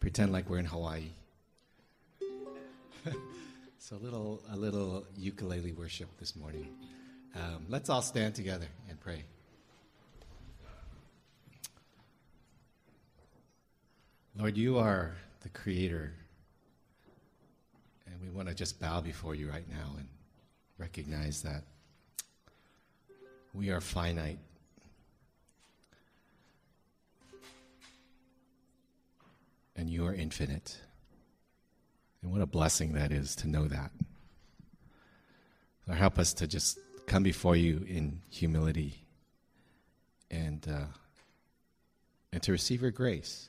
pretend like we're in Hawaii. so a little, a little ukulele worship this morning. Um, let's all stand together and pray. Lord, you are the creator. And we want to just bow before you right now and recognize that we are finite. And you are infinite. And what a blessing that is to know that. Lord, help us to just come before you in humility and, uh, and to receive your grace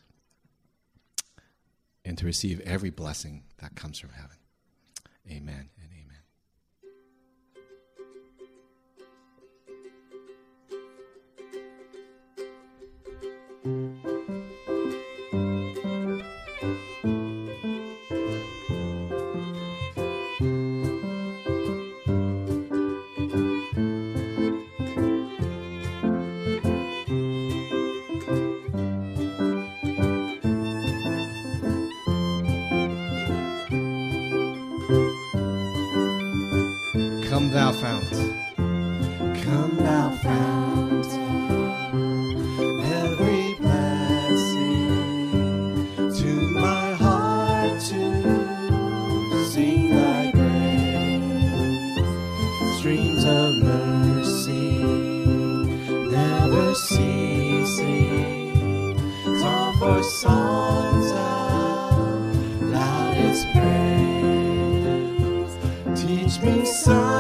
and to receive every blessing that comes from heaven. Amen amen. Here's my heart, oh, take and seal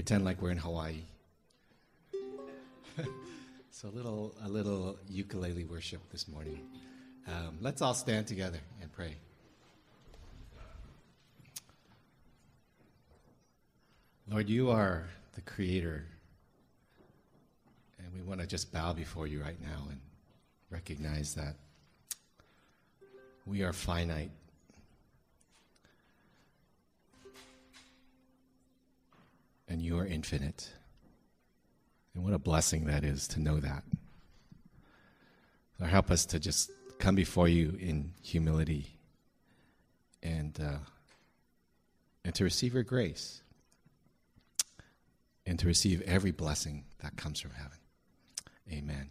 pretend like we're in Hawaii. so a little, a little ukulele worship this morning. Um, let's all stand together and pray. Lord, you are the creator, and we want to just bow before you right now and recognize that we are finite and you are infinite. And what a blessing that is to know that. Lord, help us to just come before you in humility and, uh, and to receive your grace and to receive every blessing that comes from heaven. Amen.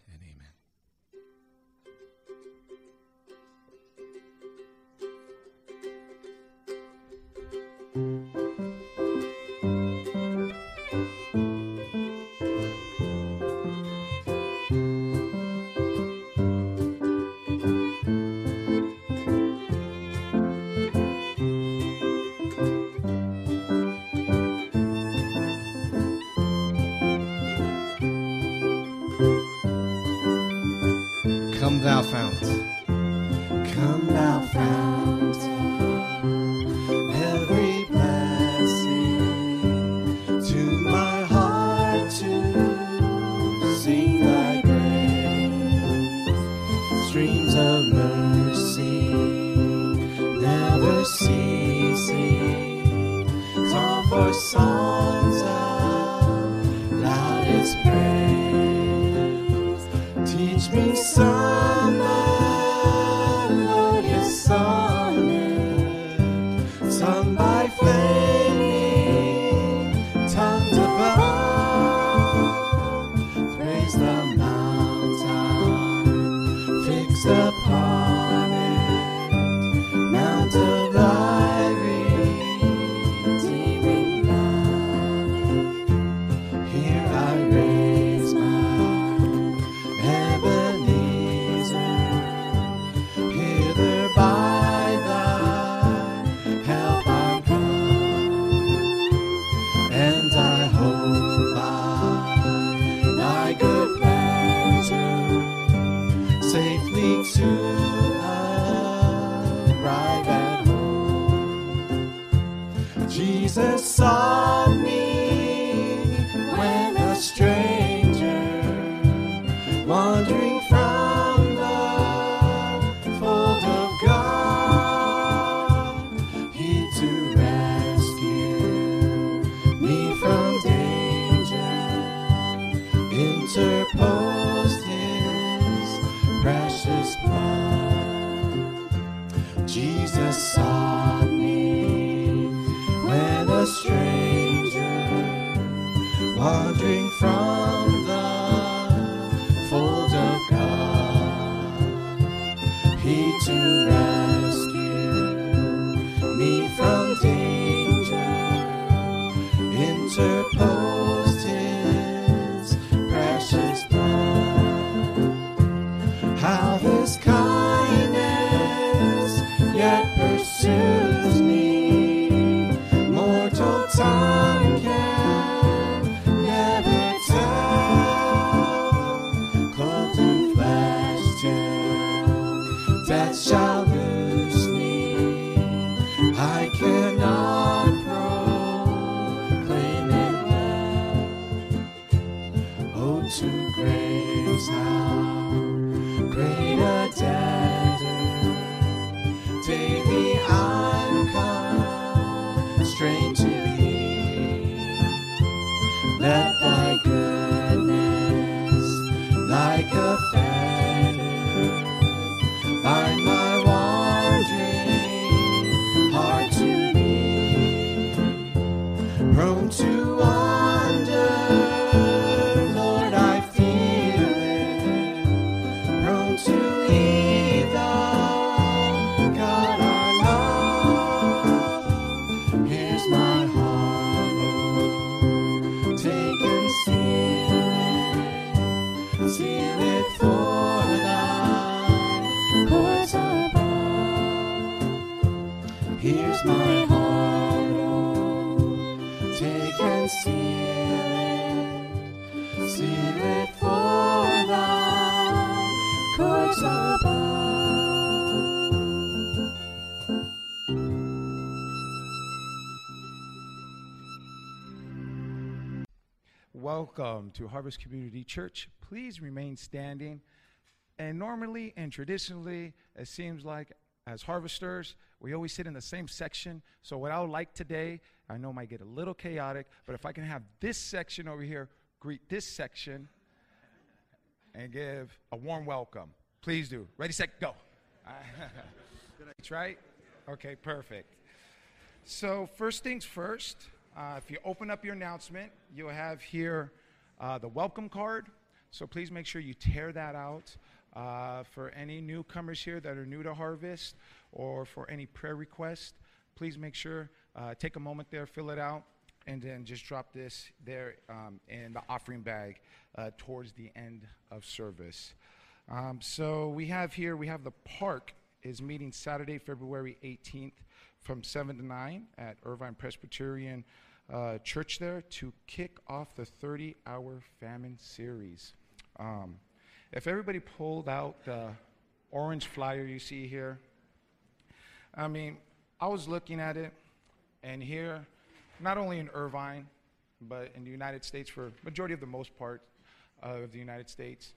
dreams Sir Welcome to Harvest Community Church. Please remain standing. And normally and traditionally, it seems like as harvesters, we always sit in the same section. So, what I would like today, I know might get a little chaotic, but if I can have this section over here greet this section and give a warm welcome, please do. Ready, set, go. That's right? Okay, perfect. So, first things first, uh, if you open up your announcement, you'll have here uh, the welcome card. So, please make sure you tear that out. Uh, for any newcomers here that are new to Harvest or for any prayer request, please make sure, uh, take a moment there, fill it out, and then just drop this there um, in the offering bag uh, towards the end of service. Um, so, we have here, we have the park is meeting Saturday, February 18th from 7 to 9 at Irvine Presbyterian uh, Church there to kick off the 30 hour famine series. Um, if everybody pulled out the orange flyer you see here, I mean, I was looking at it, and here, not only in Irvine, but in the United States, for majority of the most part of the United States,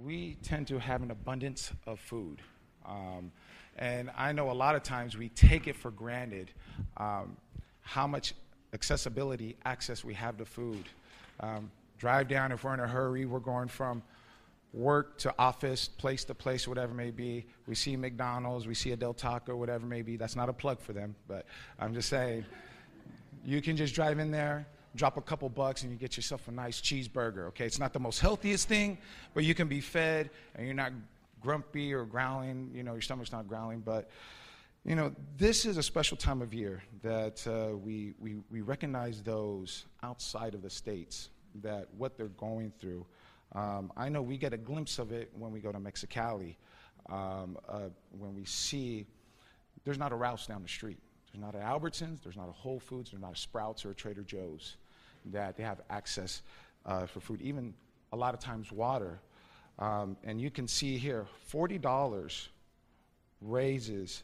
we tend to have an abundance of food. Um, and I know a lot of times we take it for granted um, how much accessibility, access we have to food. Um, drive down if we're in a hurry, we're going from work to office, place to place, whatever may be. We see McDonald's, we see a Del Taco, whatever may be. That's not a plug for them, but I'm just saying, you can just drive in there, drop a couple bucks, and you get yourself a nice cheeseburger. Okay, it's not the most healthiest thing, but you can be fed, and you're not grumpy or growling. You know, your stomach's not growling, but you know, this is a special time of year that uh, we, we, we recognize those outside of the states that what they're going through. Um, I know we get a glimpse of it when we go to Mexicali, um, uh, when we see there's not a Ralphs down the street. There's not an Albertsons, there's not a Whole Foods, there's not a Sprouts or a Trader Joe's that they have access uh, for food, even a lot of times water. Um, and you can see here $40 raises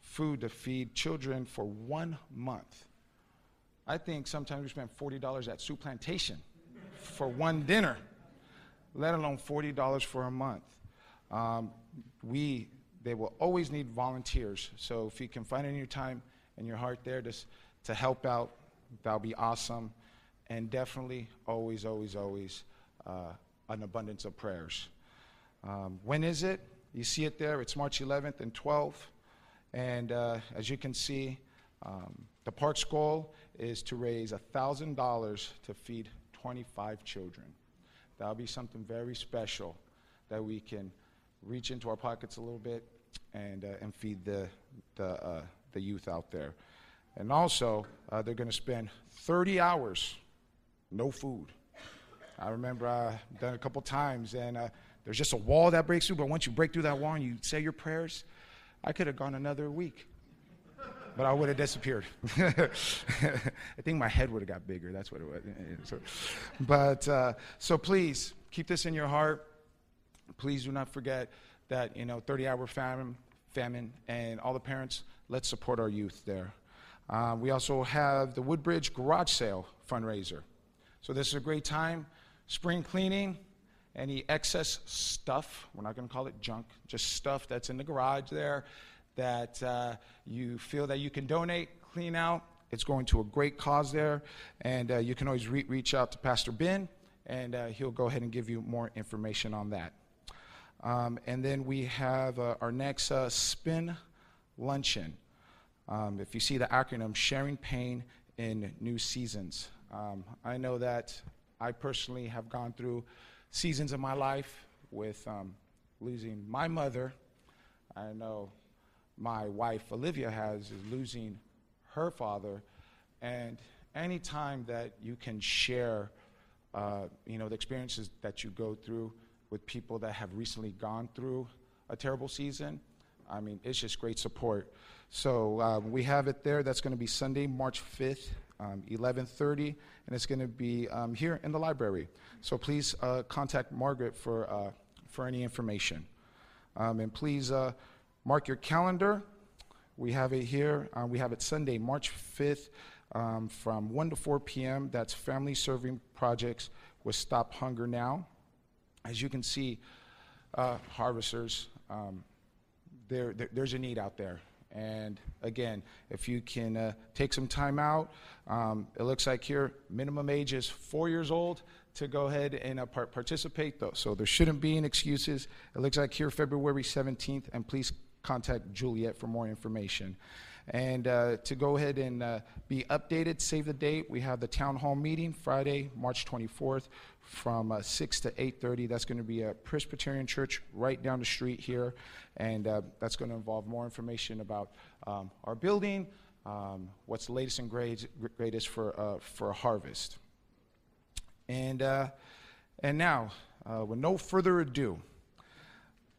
food to feed children for one month. I think sometimes we spend $40 at Soup Plantation for one dinner let alone $40 for a month. Um, we, they will always need volunteers. So if you can find any time in your heart there to, to help out, that'll be awesome. And definitely, always, always, always, uh, an abundance of prayers. Um, when is it? You see it there. It's March 11th and 12th. And uh, as you can see, um, the park's goal is to raise $1,000 to feed 25 children. That'll be something very special that we can reach into our pockets a little bit and, uh, and feed the, the, uh, the youth out there. And also, uh, they're going to spend 30 hours, no food. I remember uh, done a couple times, and uh, there's just a wall that breaks through, but once you break through that wall and you say your prayers, I could have gone another week but I would have disappeared. I think my head would have got bigger. That's what it was. So, but uh, so please keep this in your heart. Please do not forget that you know 30-hour famine, famine, and all the parents. Let's support our youth there. Um, we also have the Woodbridge Garage Sale fundraiser. So this is a great time. Spring cleaning, any excess stuff, we're not going to call it junk, just stuff that's in the garage there that uh, you feel that you can donate, clean out. It's going to a great cause there. And uh, you can always re- reach out to Pastor Ben, and uh, he'll go ahead and give you more information on that. Um, and then we have uh, our next uh, spin luncheon. Um, if you see the acronym, Sharing Pain in New Seasons. Um, I know that I personally have gone through seasons of my life with um, losing my mother. I know my wife Olivia has is losing her father. And any time that you can share, uh, you know, the experiences that you go through with people that have recently gone through a terrible season, I mean, it's just great support. So um, we have it there. That's going to be Sunday, March 5th, um, 11:30, and it's going to be um, here in the library. So please uh, contact Margaret for uh, for any information, um, and please uh, mark your calendar. We have it here. Uh, we have it Sunday, March 5th, um, from 1 to 4 p.m. That's family serving projects with Stop Hunger Now. As you can see, uh, harvesters, um, there, there, there's a need out there. And again, if you can uh, take some time out, um, it looks like here minimum age is four years old to go ahead and uh, par- participate, though. So there shouldn't be any excuses. It looks like here February 17th, and please contact Juliet for more information. And uh, to go ahead and uh, be updated, save the date. We have the town hall meeting Friday, March 24th, from uh, 6 to 8:30. That's going to be a Presbyterian Church right down the street here, and uh, that's going to involve more information about um, our building, um, what's the latest and great- greatest for uh, for harvest. And uh, and now, with no further ado,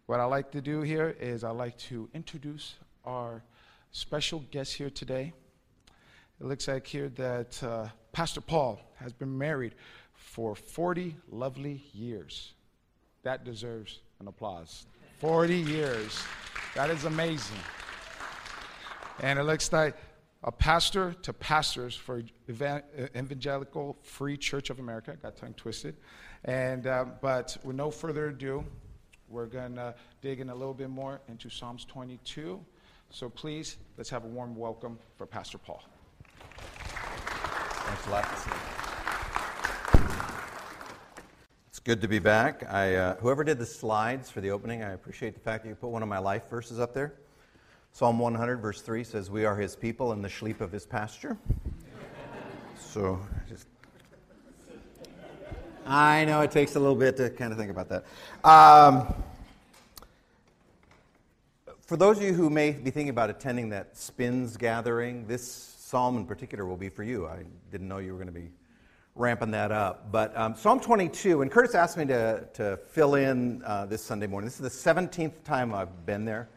what I like to do here is I like to introduce our special guest here today. It looks like here that uh, Pastor Paul has been married for 40 lovely years. That deserves an applause. 40 years. That is amazing. And it looks like a pastor to pastors for Evangelical Free Church of America. Got tongue twisted. And, uh, but with no further ado, we're going to dig in a little bit more into Psalms 22. So please, let's have a warm welcome for Pastor Paul. Thanks a lot. It's good to be back. I, uh, whoever did the slides for the opening, I appreciate the fact that you put one of my life verses up there. Psalm 100, verse 3 says, We are his people and the sheep of his pasture. so just. I know it takes a little bit to kind of think about that. Um, for those of you who may be thinking about attending that spins gathering, this psalm in particular will be for you. I didn't know you were going to be ramping that up. But um, Psalm 22, and Curtis asked me to, to fill in uh, this Sunday morning. This is the 17th time I've been there,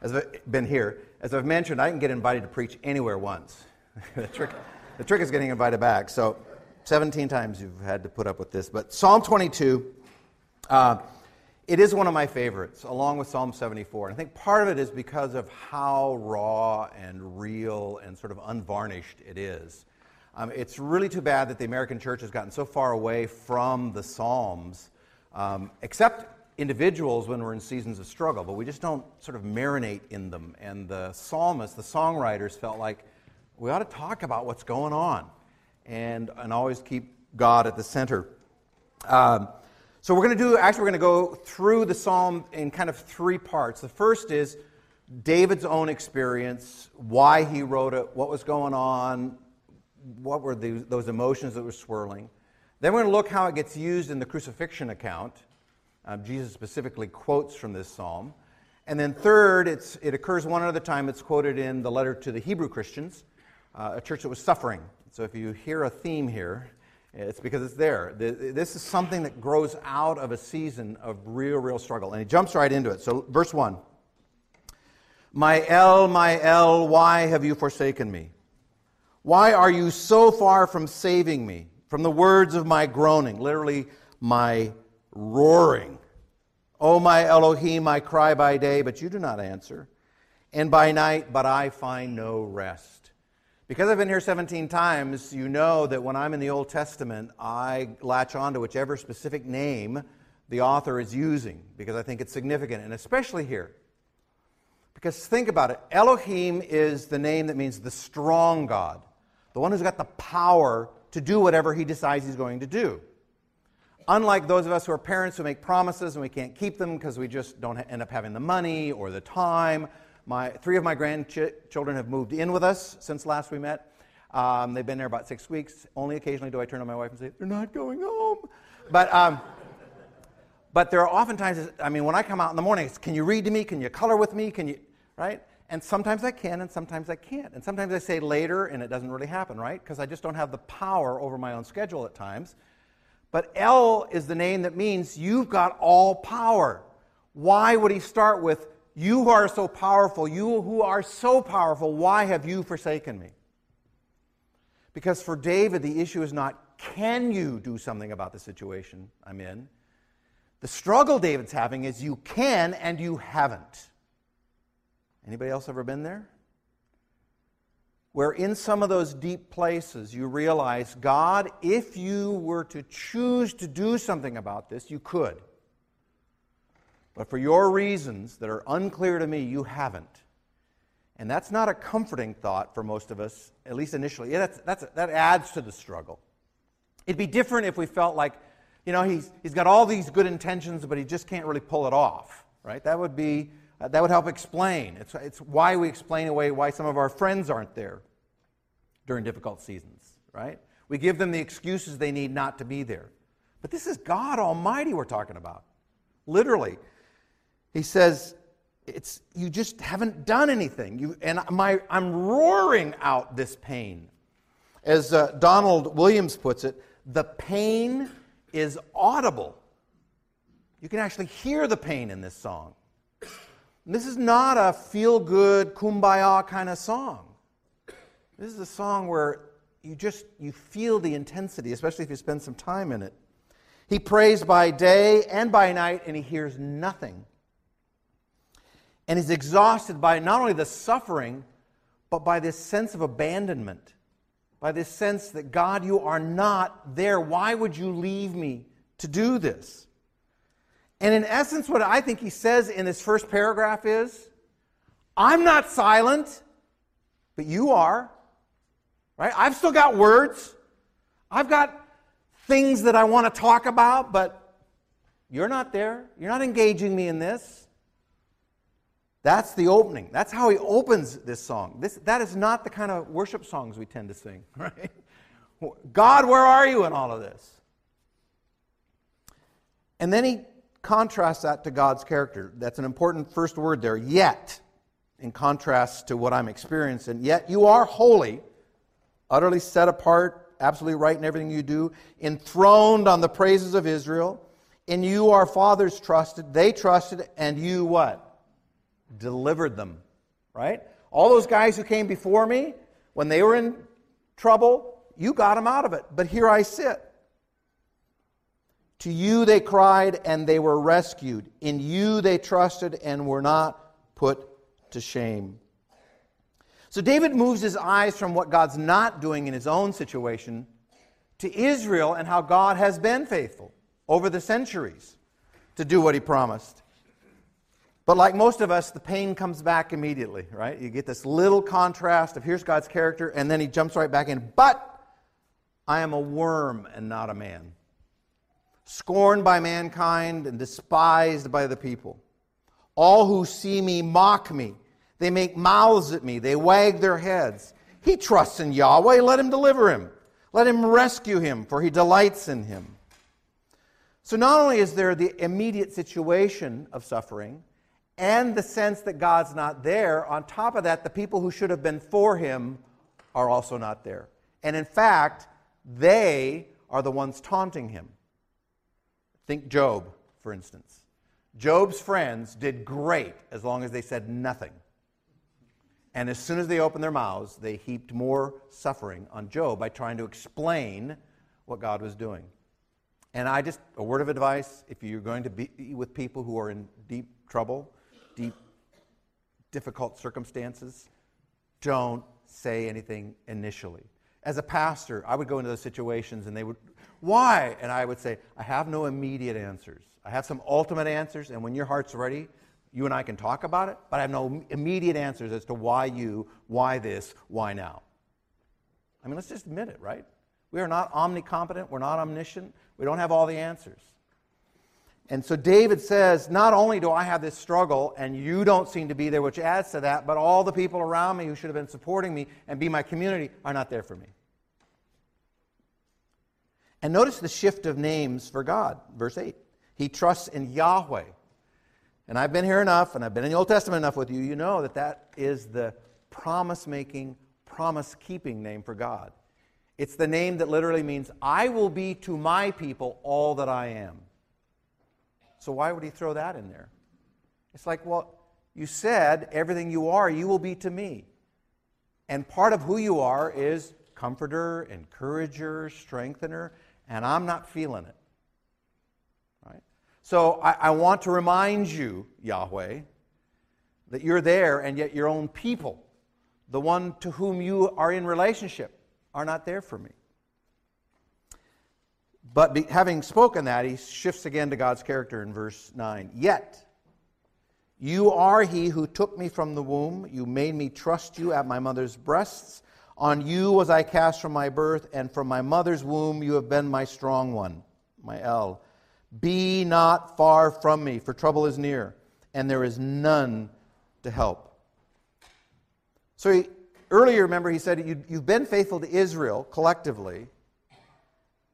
as I've been here. As I've mentioned, I can get invited to preach anywhere once. the, trick, the trick is getting invited back. So 17 times you've had to put up with this. But Psalm 22, uh, it is one of my favorites, along with Psalm 74. And I think part of it is because of how raw and real and sort of unvarnished it is. Um, it's really too bad that the American church has gotten so far away from the Psalms, um, except individuals when we're in seasons of struggle, but we just don't sort of marinate in them. And the psalmists, the songwriters, felt like we ought to talk about what's going on and, and always keep God at the center. Um, so we're going to do, actually, we're going to go through the psalm in kind of three parts. The first is David's own experience, why he wrote it, what was going on, what were the, those emotions that were swirling. Then we're going to look how it gets used in the crucifixion account. Um, Jesus specifically quotes from this psalm. And then third, it occurs one other time. It's quoted in the letter to the Hebrew Christians, uh, a church that was suffering. So if you hear a theme here, it's because it's there. This is something that grows out of a season of real, real struggle. And he jumps right into it. So, verse 1 My El, my El, why have you forsaken me? Why are you so far from saving me? From the words of my groaning, literally, my roaring. O my Elohim, I cry by day, but you do not answer, and by night, but I find no rest. Because I've been here 17 times, you know that when I'm in the Old Testament, I latch on to whichever specific name the author is using because I think it's significant, and especially here. Because think about it Elohim is the name that means the strong God, the one who's got the power to do whatever he decides he's going to do. Unlike those of us who are parents who make promises and we can't keep them because we just don't end up having the money or the time my, three of my grandchildren have moved in with us since last we met. Um, they've been there about six weeks. Only occasionally do I turn to my wife and say, They're not going home. But, um, but there are oftentimes, I mean, when I come out in the morning, it's, Can you read to me? Can you color with me? Can you, right? And sometimes I can, and sometimes I can't. And sometimes I say later, and it doesn't really happen, right? Because I just don't have the power over my own schedule at times. But El is the name that means you've got all power. Why would he start with You who are so powerful, you who are so powerful, why have you forsaken me? Because for David, the issue is not can you do something about the situation I'm in? The struggle David's having is you can and you haven't. Anybody else ever been there? Where in some of those deep places you realize, God, if you were to choose to do something about this, you could. But for your reasons that are unclear to me, you haven't. And that's not a comforting thought for most of us, at least initially. Yeah, that's, that's, that adds to the struggle. It'd be different if we felt like, you know, he's, he's got all these good intentions, but he just can't really pull it off, right? That would be, uh, that would help explain. It's, it's why we explain away why some of our friends aren't there during difficult seasons, right? We give them the excuses they need not to be there. But this is God Almighty we're talking about. Literally. He says, it's, you just haven't done anything. You, and my, I'm roaring out this pain. As uh, Donald Williams puts it, the pain is audible. You can actually hear the pain in this song. And this is not a feel good, kumbaya kind of song. This is a song where you just you feel the intensity, especially if you spend some time in it. He prays by day and by night, and he hears nothing. And he's exhausted by not only the suffering, but by this sense of abandonment, by this sense that God, you are not there. Why would you leave me to do this? And in essence, what I think he says in this first paragraph is I'm not silent, but you are. Right? I've still got words. I've got things that I want to talk about, but you're not there. You're not engaging me in this. That's the opening. That's how he opens this song. This, that is not the kind of worship songs we tend to sing, right? God, where are you in all of this? And then he contrasts that to God's character. That's an important first word there, yet, in contrast to what I'm experiencing. Yet you are holy utterly set apart, absolutely right in everything you do, enthroned on the praises of Israel. In you our fathers trusted, they trusted, and you what? Delivered them. Right? All those guys who came before me, when they were in trouble, you got them out of it. But here I sit. To you they cried, and they were rescued. In you they trusted, and were not put to shame. So David moves his eyes from what God's not doing in his own situation to Israel and how God has been faithful over the centuries to do what he promised. But like most of us, the pain comes back immediately, right? You get this little contrast of here's God's character, and then he jumps right back in. But I am a worm and not a man, scorned by mankind and despised by the people. All who see me mock me. They make mouths at me. They wag their heads. He trusts in Yahweh. Let him deliver him. Let him rescue him, for he delights in him. So, not only is there the immediate situation of suffering and the sense that God's not there, on top of that, the people who should have been for him are also not there. And in fact, they are the ones taunting him. Think Job, for instance. Job's friends did great as long as they said nothing. And as soon as they opened their mouths, they heaped more suffering on Job by trying to explain what God was doing. And I just, a word of advice if you're going to be with people who are in deep trouble, deep, difficult circumstances, don't say anything initially. As a pastor, I would go into those situations and they would, why? And I would say, I have no immediate answers. I have some ultimate answers, and when your heart's ready, you and I can talk about it, but I have no immediate answers as to why you, why this, why now. I mean, let's just admit it, right? We are not omnicompetent, we're not omniscient, we don't have all the answers. And so David says, Not only do I have this struggle, and you don't seem to be there, which adds to that, but all the people around me who should have been supporting me and be my community are not there for me. And notice the shift of names for God, verse 8. He trusts in Yahweh and I've been here enough, and I've been in the Old Testament enough with you, you know that that is the promise making, promise keeping name for God. It's the name that literally means, I will be to my people all that I am. So why would he throw that in there? It's like, well, You said, Everything you are, you will be to me. And part of who you are is comforter, encourager, strengthener, and I'm not feeling it. Right? So I, I want to remind you, Yahweh, that you're there and yet your own people, the one to whom you are in relationship, are not there for me. But be, having spoken that, he shifts again to God's character in verse 9. Yet, you are he who took me from the womb. You made me trust you at my mother's breasts. On you was I cast from my birth, and from my mother's womb you have been my strong one, my El. Be not far from me, for trouble is near, and there is none to help. So he, earlier, remember, he said, you, You've been faithful to Israel collectively.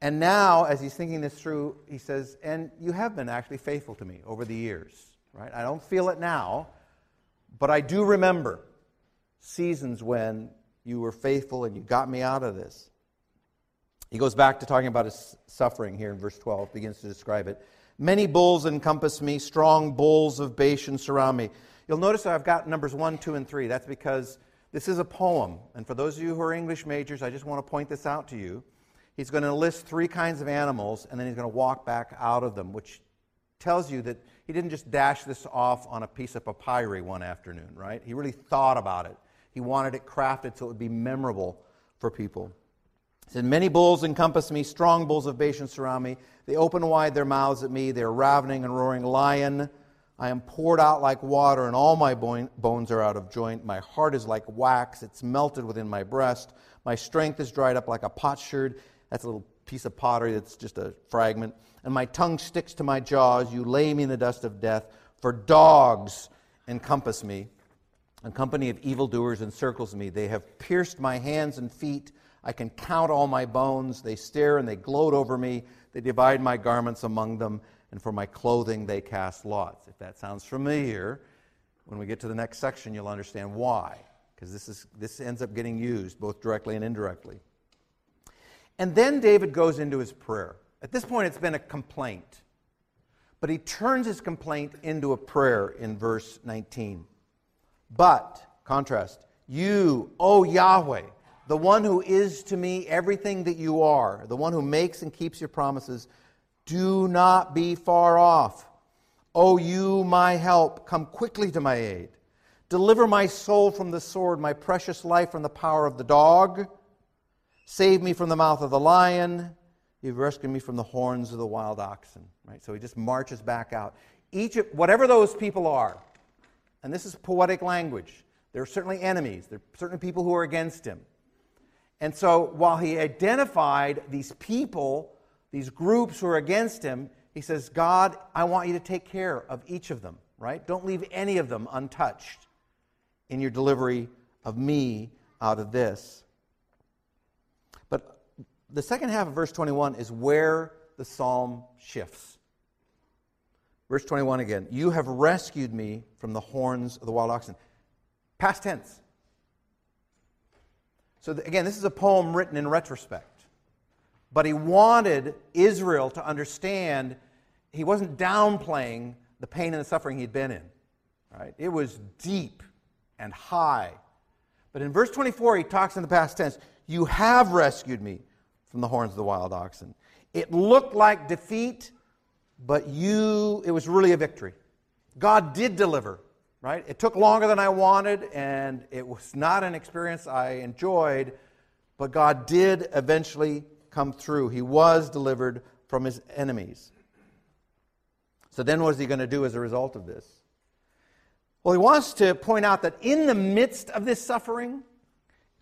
And now, as he's thinking this through, he says, And you have been actually faithful to me over the years, right? I don't feel it now, but I do remember seasons when you were faithful and you got me out of this. He goes back to talking about his suffering here in verse 12, begins to describe it. Many bulls encompass me, strong bulls of Bashan surround me. You'll notice I've got numbers 1, 2, and 3. That's because this is a poem. And for those of you who are English majors, I just want to point this out to you. He's going to list three kinds of animals, and then he's going to walk back out of them, which tells you that he didn't just dash this off on a piece of papyri one afternoon, right? He really thought about it. He wanted it crafted so it would be memorable for people. He said, Many bulls encompass me, strong bulls of Bashan surround me. They open wide their mouths at me. They are ravening and roaring lion. I am poured out like water, and all my bones are out of joint. My heart is like wax, it's melted within my breast. My strength is dried up like a potsherd. That's a little piece of pottery that's just a fragment. And my tongue sticks to my jaws. You lay me in the dust of death, for dogs encompass me. A company of evildoers encircles me. They have pierced my hands and feet. I can count all my bones. They stare and they gloat over me. They divide my garments among them and for my clothing they cast lots. If that sounds familiar, when we get to the next section, you'll understand why, because this, is, this ends up getting used both directly and indirectly. And then David goes into his prayer. At this point, it's been a complaint, but he turns his complaint into a prayer in verse 19. But, contrast, you, O Yahweh, the one who is to me everything that you are, the one who makes and keeps your promises, do not be far off. O you, my help, come quickly to my aid. Deliver my soul from the sword, my precious life from the power of the dog. Save me from the mouth of the lion. You've rescued me from the horns of the wild oxen. Right? So he just marches back out. Each, whatever those people are, and this is poetic language, there are certainly enemies, there are certainly people who are against him. And so while he identified these people these groups who are against him, he says, God, I want you to take care of each of them, right? Don't leave any of them untouched in your delivery of me out of this. The second half of verse 21 is where the psalm shifts. Verse 21 again You have rescued me from the horns of the wild oxen. Past tense. So, again, this is a poem written in retrospect. But he wanted Israel to understand he wasn't downplaying the pain and the suffering he'd been in. Right? It was deep and high. But in verse 24, he talks in the past tense You have rescued me from the horns of the wild oxen. It looked like defeat, but you, it was really a victory. God did deliver, right? It took longer than I wanted, and it was not an experience I enjoyed, but God did eventually come through. He was delivered from his enemies. So then, what is he going to do as a result of this? Well, he wants to point out that in the midst of this suffering,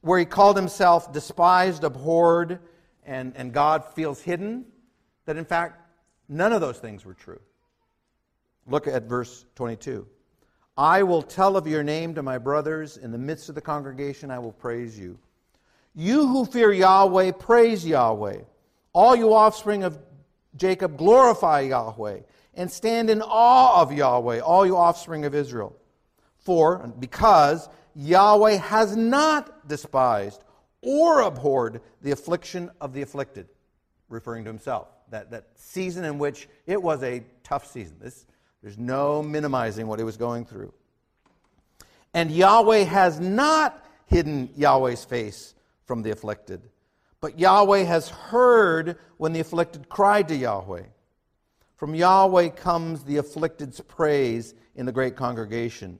where he called himself despised, abhorred, and, and God feels hidden, that in fact, none of those things were true. Look at verse 22. I will tell of your name to my brothers. In the midst of the congregation, I will praise you. You who fear Yahweh, praise Yahweh. All you offspring of Jacob, glorify Yahweh and stand in awe of Yahweh, all you offspring of Israel. For, because Yahweh has not despised or abhorred the affliction of the afflicted, referring to himself. That, that season in which it was a tough season. This, there's no minimizing what he was going through. And Yahweh has not hidden Yahweh's face from the afflicted, but Yahweh has heard when the afflicted cried to Yahweh. From Yahweh comes the afflicted's praise in the great congregation.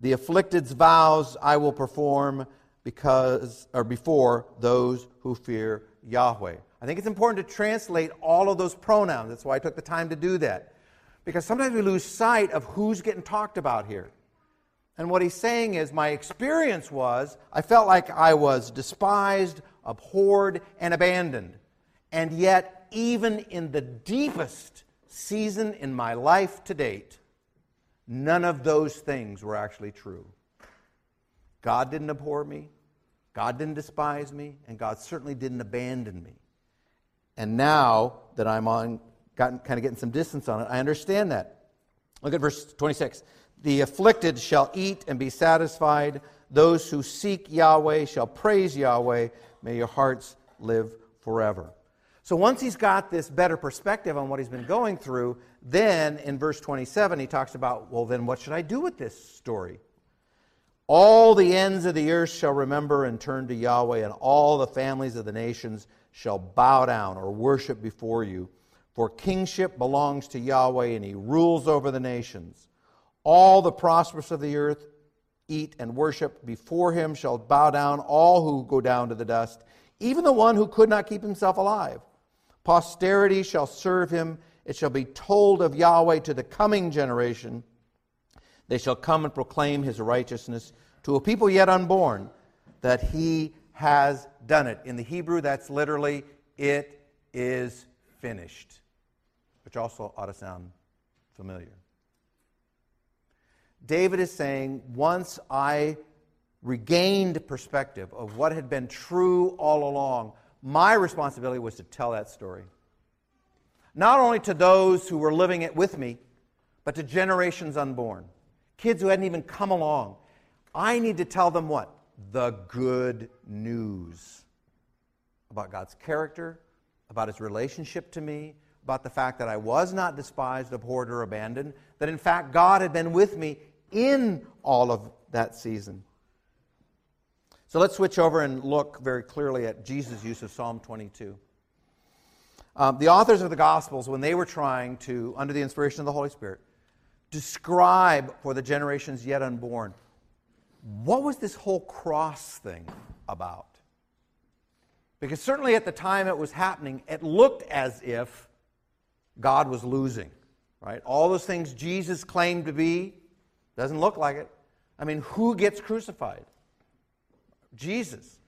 The afflicted's vows I will perform because or before those who fear Yahweh. I think it's important to translate all of those pronouns. That's why I took the time to do that. Because sometimes we lose sight of who's getting talked about here. And what he's saying is, my experience was I felt like I was despised, abhorred, and abandoned. And yet, even in the deepest season in my life to date, none of those things were actually true. God didn't abhor me, God didn't despise me, and God certainly didn't abandon me. And now that I'm on, gotten, kind of getting some distance on it, I understand that. Look at verse 26. The afflicted shall eat and be satisfied. Those who seek Yahweh shall praise Yahweh. May your hearts live forever. So once he's got this better perspective on what he's been going through, then in verse 27, he talks about, well, then what should I do with this story? All the ends of the earth shall remember and turn to Yahweh, and all the families of the nations shall bow down or worship before you. For kingship belongs to Yahweh, and he rules over the nations. All the prosperous of the earth eat and worship before him shall bow down, all who go down to the dust, even the one who could not keep himself alive. Posterity shall serve him. It shall be told of Yahweh to the coming generation. They shall come and proclaim his righteousness to a people yet unborn, that he has done it. In the Hebrew, that's literally, it is finished, which also ought to sound familiar. David is saying, once I regained perspective of what had been true all along, my responsibility was to tell that story. Not only to those who were living it with me, but to generations unborn, kids who hadn't even come along. I need to tell them what? The good news about God's character, about his relationship to me, about the fact that I was not despised, abhorred, or abandoned, that in fact God had been with me in all of that season. So let's switch over and look very clearly at Jesus' use of Psalm 22. Um, the authors of the Gospels, when they were trying to, under the inspiration of the Holy Spirit, describe for the generations yet unborn, what was this whole cross thing about? Because certainly at the time it was happening, it looked as if God was losing, right? All those things Jesus claimed to be doesn't look like it. I mean, who gets crucified? Jesus.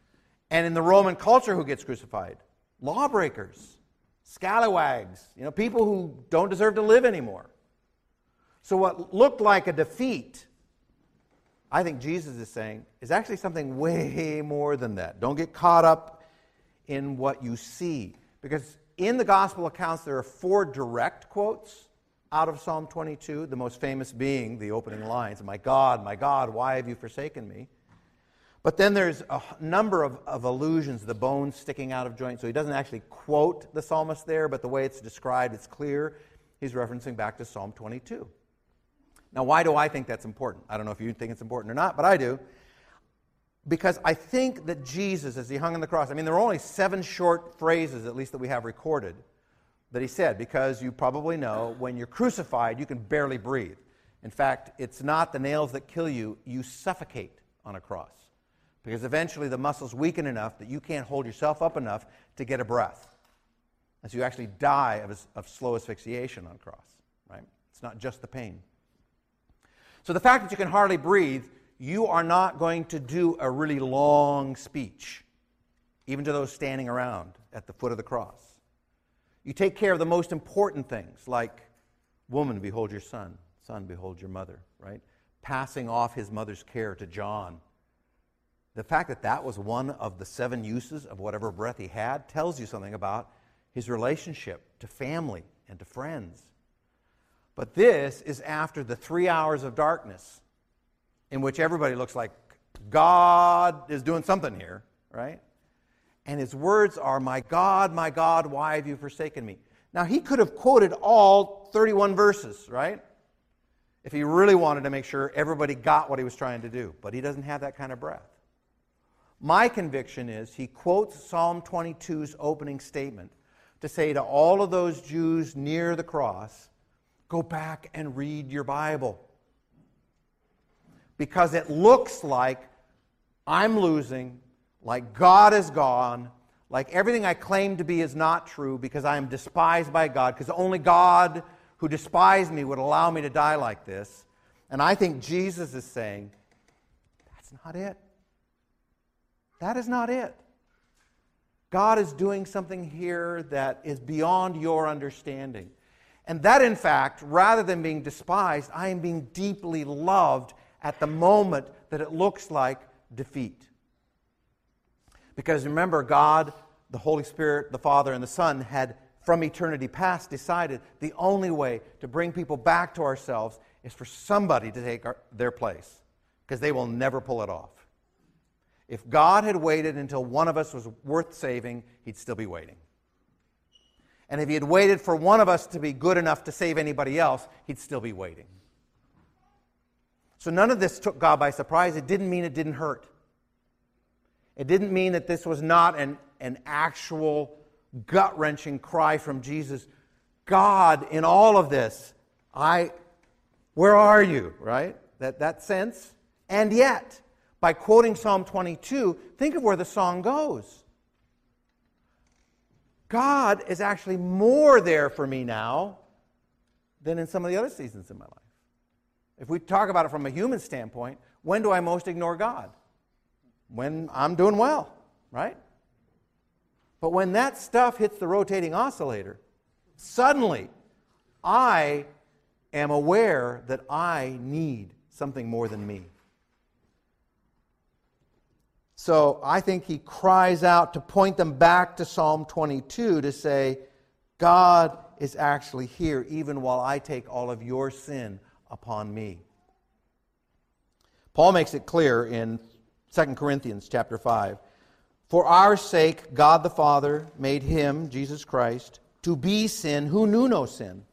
And in the Roman culture, who gets crucified? Lawbreakers, scalawags, you know, people who don't deserve to live anymore. So, what looked like a defeat, I think Jesus is saying, is actually something way more than that. Don't get caught up in what you see. Because in the gospel accounts, there are four direct quotes out of Psalm 22, the most famous being the opening lines My God, my God, why have you forsaken me? But then there's a number of, of allusions, the bones sticking out of joint. So he doesn't actually quote the psalmist there, but the way it's described, it's clear. He's referencing back to Psalm 22. Now, why do I think that's important? I don't know if you think it's important or not, but I do. Because I think that Jesus, as he hung on the cross, I mean, there are only seven short phrases, at least that we have recorded, that he said, because you probably know when you're crucified, you can barely breathe. In fact, it's not the nails that kill you, you suffocate on a cross. Because eventually the muscles weaken enough that you can't hold yourself up enough to get a breath. And so you actually die of, of slow asphyxiation on a cross, right? It's not just the pain. So the fact that you can hardly breathe, you are not going to do a really long speech, even to those standing around at the foot of the cross. You take care of the most important things, like, woman, behold your son, son, behold your mother, right? Passing off his mother's care to John. The fact that that was one of the seven uses of whatever breath he had tells you something about his relationship to family and to friends. But this is after the three hours of darkness in which everybody looks like God is doing something here, right? And his words are, My God, my God, why have you forsaken me? Now, he could have quoted all 31 verses, right? if he really wanted to make sure everybody got what he was trying to do. But he doesn't have that kind of breath. My conviction is he quotes Psalm 22's opening statement to say to all of those Jews near the cross, go back and read your Bible. Because it looks like I'm losing, like God is gone, like everything I claim to be is not true because I am despised by God, because only God who despised me would allow me to die like this. And I think Jesus is saying, that's not it. That is not it. God is doing something here that is beyond your understanding. And that, in fact, rather than being despised, I am being deeply loved at the moment that it looks like defeat. Because remember, God, the Holy Spirit, the Father, and the Son had from eternity past decided the only way to bring people back to ourselves is for somebody to take our, their place because they will never pull it off. If God had waited until one of us was worth saving, he'd still be waiting. And if he had waited for one of us to be good enough to save anybody else, he'd still be waiting. So none of this took God by surprise. It didn't mean it didn't hurt. It didn't mean that this was not an, an actual gut wrenching cry from Jesus God, in all of this, I, where are you, right? That, that sense. And yet, by quoting Psalm 22, think of where the song goes. God is actually more there for me now than in some of the other seasons in my life. If we talk about it from a human standpoint, when do I most ignore God? When I'm doing well, right? But when that stuff hits the rotating oscillator, suddenly I am aware that I need something more than me. So I think he cries out to point them back to Psalm 22 to say, God is actually here even while I take all of your sin upon me. Paul makes it clear in 2 Corinthians chapter 5 for our sake, God the Father made him, Jesus Christ, to be sin who knew no sin,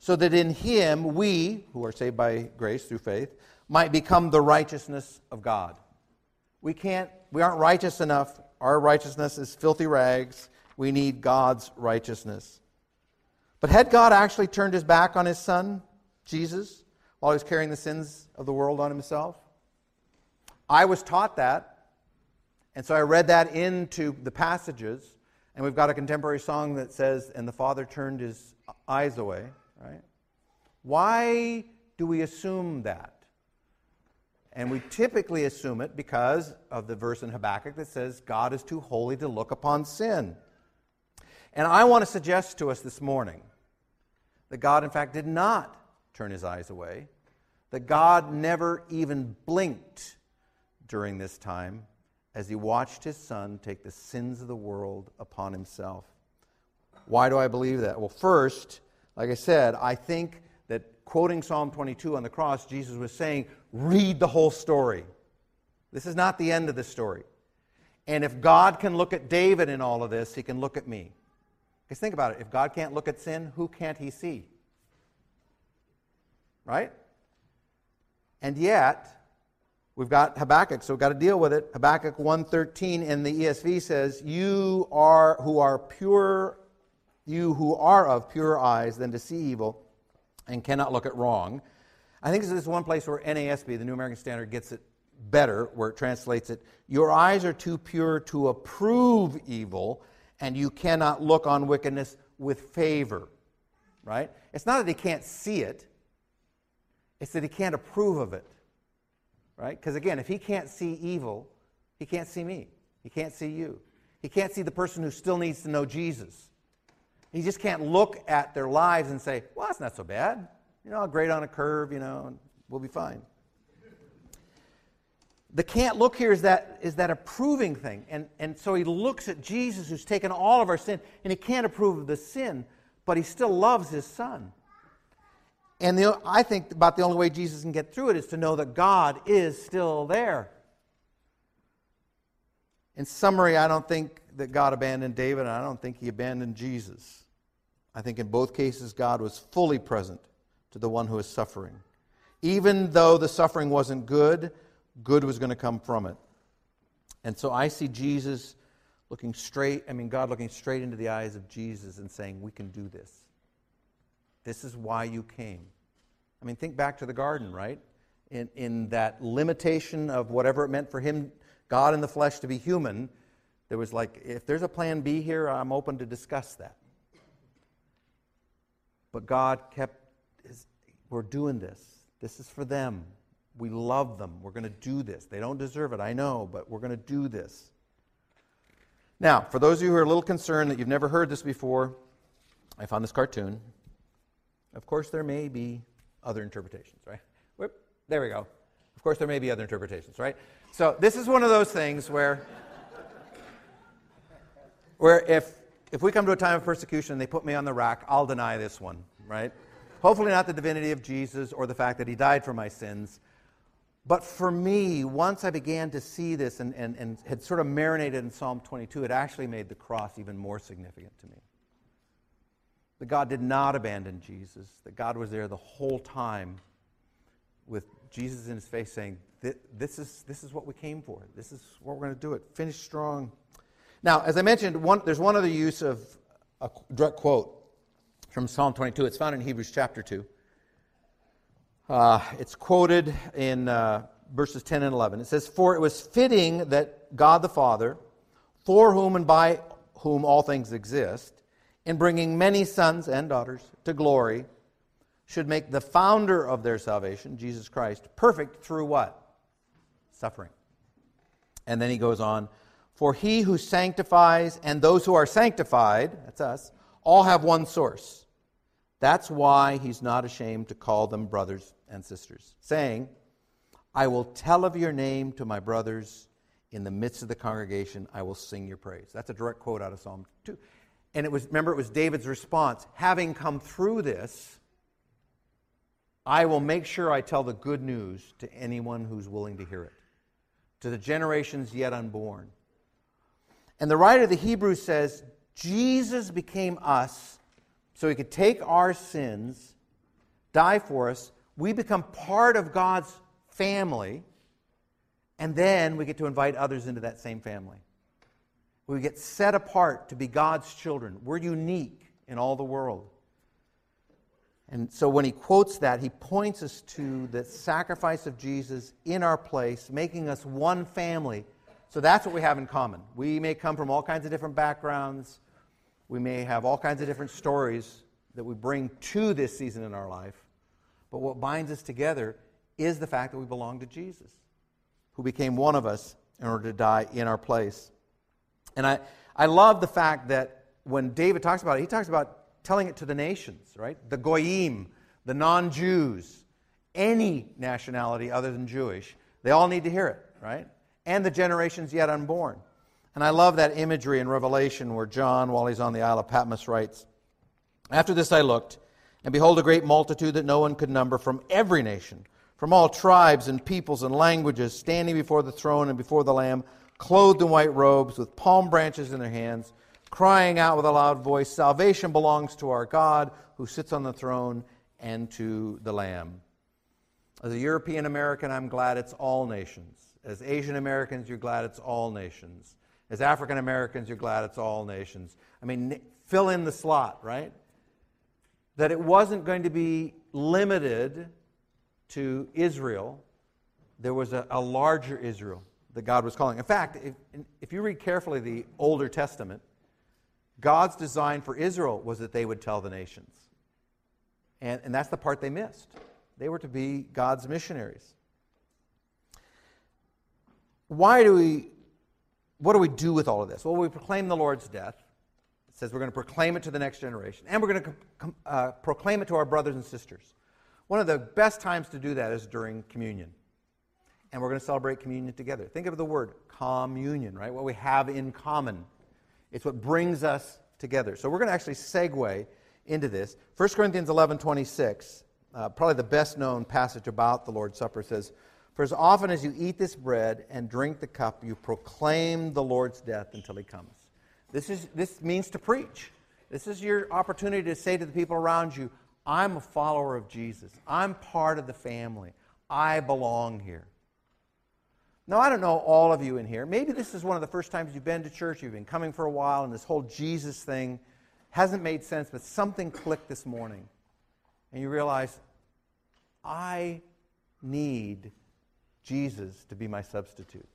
so that in him we, who are saved by grace through faith, might become the righteousness of God. We can't, we aren't righteous enough. Our righteousness is filthy rags. We need God's righteousness. But had God actually turned his back on his son, Jesus, while he was carrying the sins of the world on himself? I was taught that and so I read that into the passages, and we've got a contemporary song that says, And the Father turned his eyes away, right? Why do we assume that? And we typically assume it because of the verse in Habakkuk that says, God is too holy to look upon sin. And I want to suggest to us this morning that God, in fact, did not turn his eyes away, that God never even blinked during this time as he watched his son take the sins of the world upon himself. Why do I believe that? Well, first, like I said, I think that quoting Psalm 22 on the cross, Jesus was saying, read the whole story. This is not the end of the story. And if God can look at David in all of this, he can look at me. Because think about it if God can't look at sin, who can't he see? Right? And yet, We've got Habakkuk, so we've got to deal with it. Habakkuk 1:13 in the ESV says, "You are who are pure, you who are of pure eyes, than to see evil, and cannot look at wrong." I think this is one place where NASB, the New American Standard, gets it better, where it translates it, "Your eyes are too pure to approve evil, and you cannot look on wickedness with favor." Right? It's not that he can't see it; it's that he can't approve of it right? Because again, if he can't see evil, he can't see me. He can't see you. He can't see the person who still needs to know Jesus. He just can't look at their lives and say, well, that's not so bad. You know, I'll grade on a curve, you know, and we'll be fine. The can't look here is that, is that approving thing. And, and so he looks at Jesus who's taken all of our sin, and he can't approve of the sin, but he still loves his son. And the, I think about the only way Jesus can get through it is to know that God is still there. In summary, I don't think that God abandoned David, and I don't think he abandoned Jesus. I think in both cases, God was fully present to the one who is suffering. Even though the suffering wasn't good, good was going to come from it. And so I see Jesus looking straight, I mean, God looking straight into the eyes of Jesus and saying, We can do this. This is why you came. I mean, think back to the garden, right? In, in that limitation of whatever it meant for him, God in the flesh, to be human, there was like, if there's a plan B here, I'm open to discuss that. But God kept, we're doing this. This is for them. We love them. We're going to do this. They don't deserve it, I know, but we're going to do this. Now, for those of you who are a little concerned that you've never heard this before, I found this cartoon. Of course, there may be other interpretations, right? Whoop, there we go. Of course, there may be other interpretations, right? So, this is one of those things where, where if, if we come to a time of persecution and they put me on the rack, I'll deny this one, right? Hopefully, not the divinity of Jesus or the fact that he died for my sins. But for me, once I began to see this and, and, and had sort of marinated in Psalm 22, it actually made the cross even more significant to me. That God did not abandon Jesus, that God was there the whole time with Jesus in his face saying, This is, this is what we came for. This is what we're going to do it. Finish strong. Now, as I mentioned, one, there's one other use of a direct quote from Psalm 22. It's found in Hebrews chapter 2. Uh, it's quoted in uh, verses 10 and 11. It says, For it was fitting that God the Father, for whom and by whom all things exist, in bringing many sons and daughters to glory, should make the founder of their salvation, Jesus Christ, perfect through what? Suffering. And then he goes on, For he who sanctifies and those who are sanctified, that's us, all have one source. That's why he's not ashamed to call them brothers and sisters, saying, I will tell of your name to my brothers. In the midst of the congregation, I will sing your praise. That's a direct quote out of Psalm 2. And it was, remember, it was David's response. Having come through this, I will make sure I tell the good news to anyone who's willing to hear it, to the generations yet unborn. And the writer of the Hebrews says, Jesus became us so he could take our sins, die for us, we become part of God's family, and then we get to invite others into that same family. We get set apart to be God's children. We're unique in all the world. And so when he quotes that, he points us to the sacrifice of Jesus in our place, making us one family. So that's what we have in common. We may come from all kinds of different backgrounds, we may have all kinds of different stories that we bring to this season in our life. But what binds us together is the fact that we belong to Jesus, who became one of us in order to die in our place. And I, I love the fact that when David talks about it, he talks about telling it to the nations, right? The Goyim, the non Jews, any nationality other than Jewish, they all need to hear it, right? And the generations yet unborn. And I love that imagery in Revelation where John, while he's on the Isle of Patmos, writes After this I looked and behold, a great multitude that no one could number from every nation, from all tribes and peoples and languages, standing before the throne and before the Lamb, clothed in white robes, with palm branches in their hands, crying out with a loud voice Salvation belongs to our God who sits on the throne and to the Lamb. As a European American, I'm glad it's all nations. As Asian Americans, you're glad it's all nations. As African Americans, you're glad it's all nations. I mean, fill in the slot, right? that it wasn't going to be limited to Israel. There was a, a larger Israel that God was calling. In fact, if, if you read carefully the Older Testament, God's design for Israel was that they would tell the nations. And, and that's the part they missed. They were to be God's missionaries. Why do we, what do we do with all of this? Well, we proclaim the Lord's death It says we're going to proclaim it to the next generation, and we're going to uh, proclaim it to our brothers and sisters. One of the best times to do that is during communion. And we're going to celebrate communion together. Think of the word communion, right? What we have in common. It's what brings us together. So we're going to actually segue into this. 1 Corinthians 11 26, uh, probably the best known passage about the Lord's Supper, says, For as often as you eat this bread and drink the cup, you proclaim the Lord's death until he comes. This, is, this means to preach. This is your opportunity to say to the people around you, I'm a follower of Jesus. I'm part of the family. I belong here. Now, I don't know all of you in here. Maybe this is one of the first times you've been to church, you've been coming for a while, and this whole Jesus thing hasn't made sense, but something clicked this morning. And you realize, I need Jesus to be my substitute.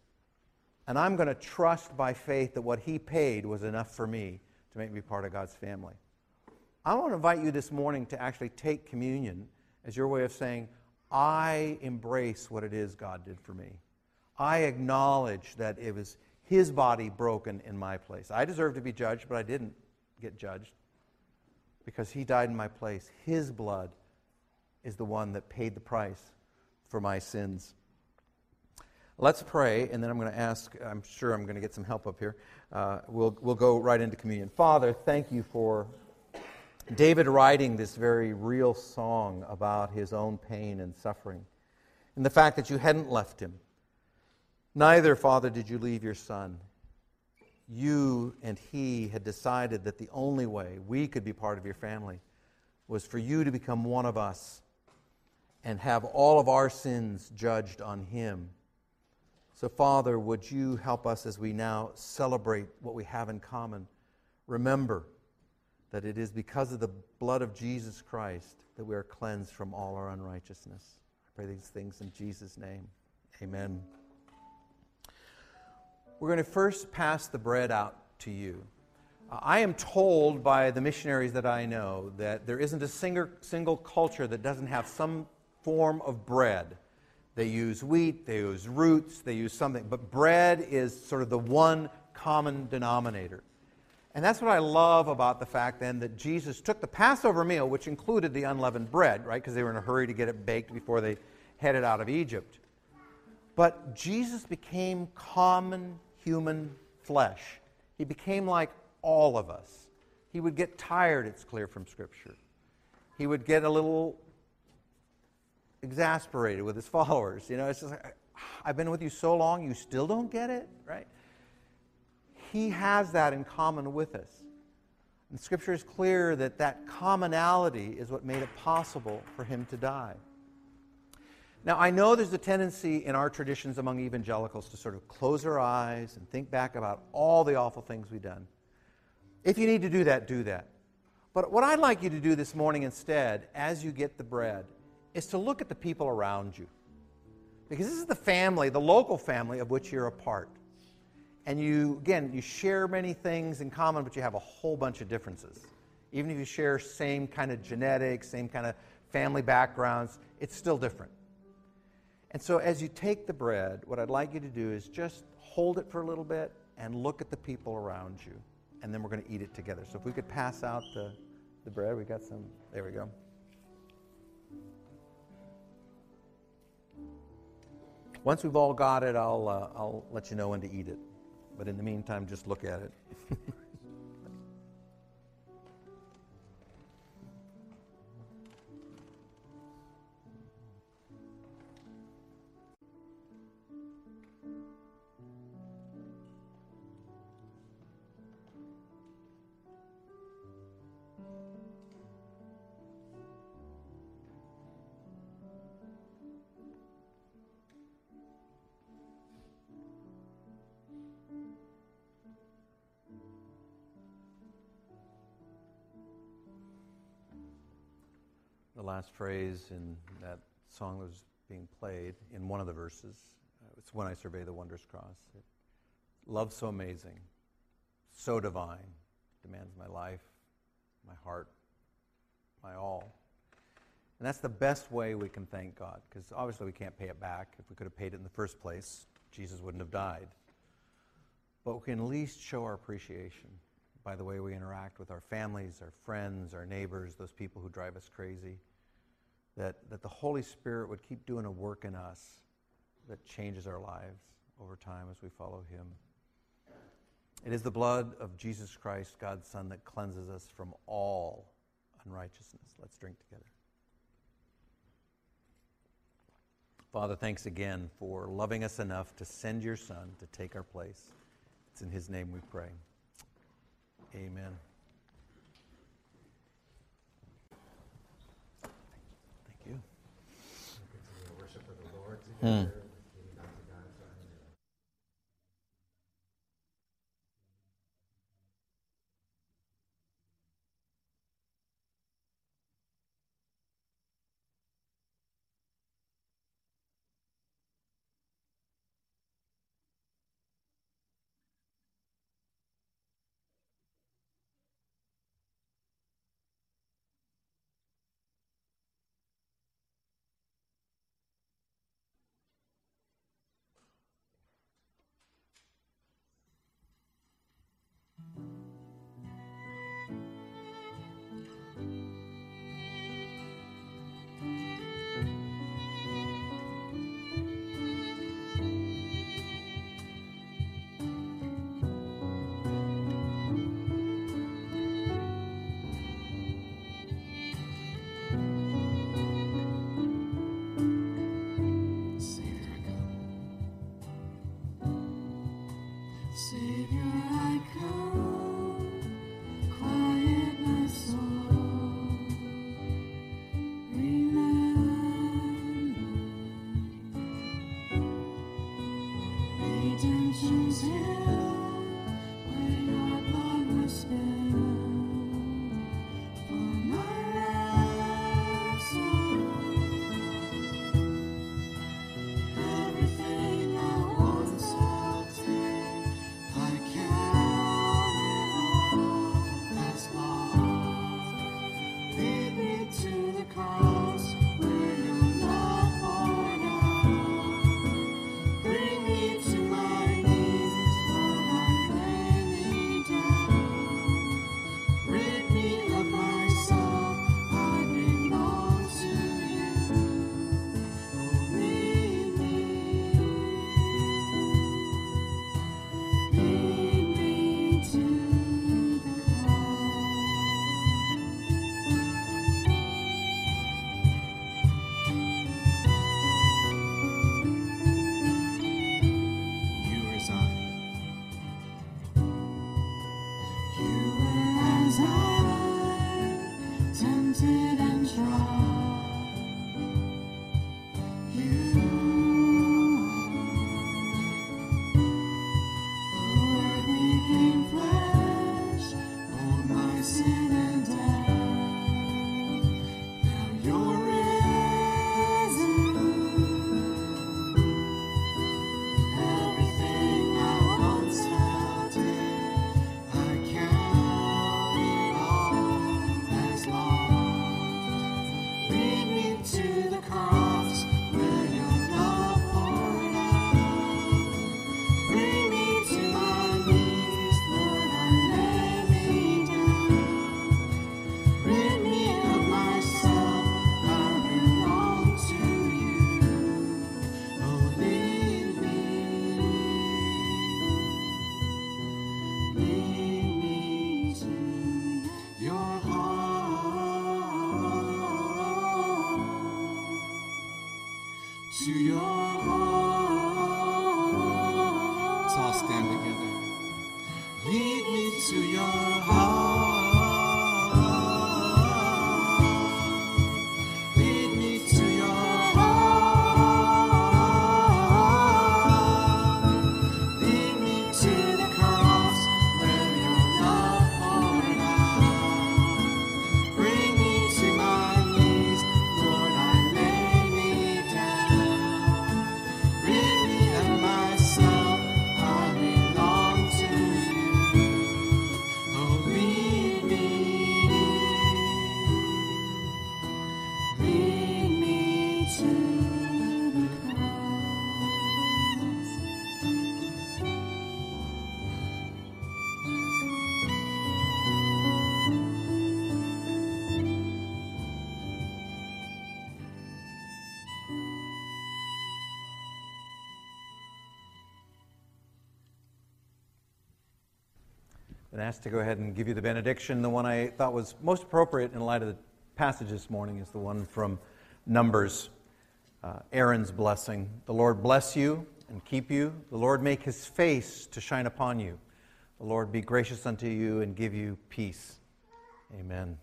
And I'm going to trust by faith that what he paid was enough for me to make me part of God's family. I want to invite you this morning to actually take communion as your way of saying, I embrace what it is God did for me. I acknowledge that it was his body broken in my place. I deserve to be judged, but I didn't get judged because he died in my place. His blood is the one that paid the price for my sins. Let's pray, and then I'm going to ask, I'm sure I'm going to get some help up here. Uh, we'll, we'll go right into communion. Father, thank you for David writing this very real song about his own pain and suffering, and the fact that you hadn't left him. Neither, Father, did you leave your son. You and he had decided that the only way we could be part of your family was for you to become one of us and have all of our sins judged on him. So, Father, would you help us as we now celebrate what we have in common? Remember that it is because of the blood of Jesus Christ that we are cleansed from all our unrighteousness. I pray these things in Jesus' name. Amen. We're going to first pass the bread out to you. Uh, I am told by the missionaries that I know that there isn't a single, single culture that doesn't have some form of bread. They use wheat, they use roots, they use something, but bread is sort of the one common denominator. And that's what I love about the fact then that Jesus took the Passover meal, which included the unleavened bread, right? Because they were in a hurry to get it baked before they headed out of Egypt. But Jesus became common human flesh. He became like all of us. He would get tired, it's clear from Scripture. He would get a little exasperated with his followers. You know, it's just like, I've been with you so long, you still don't get it, right? He has that in common with us. And Scripture is clear that that commonality is what made it possible for him to die. Now, I know there's a tendency in our traditions among evangelicals to sort of close our eyes and think back about all the awful things we've done. If you need to do that, do that. But what I'd like you to do this morning instead, as you get the bread, is to look at the people around you. Because this is the family, the local family of which you're a part. And you, again, you share many things in common, but you have a whole bunch of differences. Even if you share same kind of genetics, same kind of family backgrounds, it's still different. And so as you take the bread, what I'd like you to do is just hold it for a little bit and look at the people around you. And then we're going to eat it together. So if we could pass out the, the bread, we got some. There we go. Once we've all got it, I'll, uh, I'll let you know when to eat it. But in the meantime, just look at it. last phrase in that song that was being played in one of the verses. Uh, it's when I survey the wondrous cross. Love so amazing, so divine, demands my life, my heart, my all. And that's the best way we can thank God, because obviously we can't pay it back. If we could have paid it in the first place, Jesus wouldn't have died. But we can at least show our appreciation by the way we interact with our families, our friends, our neighbors, those people who drive us crazy. That, that the Holy Spirit would keep doing a work in us that changes our lives over time as we follow Him. It is the blood of Jesus Christ, God's Son, that cleanses us from all unrighteousness. Let's drink together. Father, thanks again for loving us enough to send your Son to take our place. It's in His name we pray. Amen. 嗯。to your. Let's all stand together. Lead me to your to go ahead and give you the benediction. The one I thought was most appropriate in light of the passage this morning is the one from Numbers uh, Aaron's blessing. The Lord bless you and keep you. The Lord make his face to shine upon you. The Lord be gracious unto you and give you peace. Amen.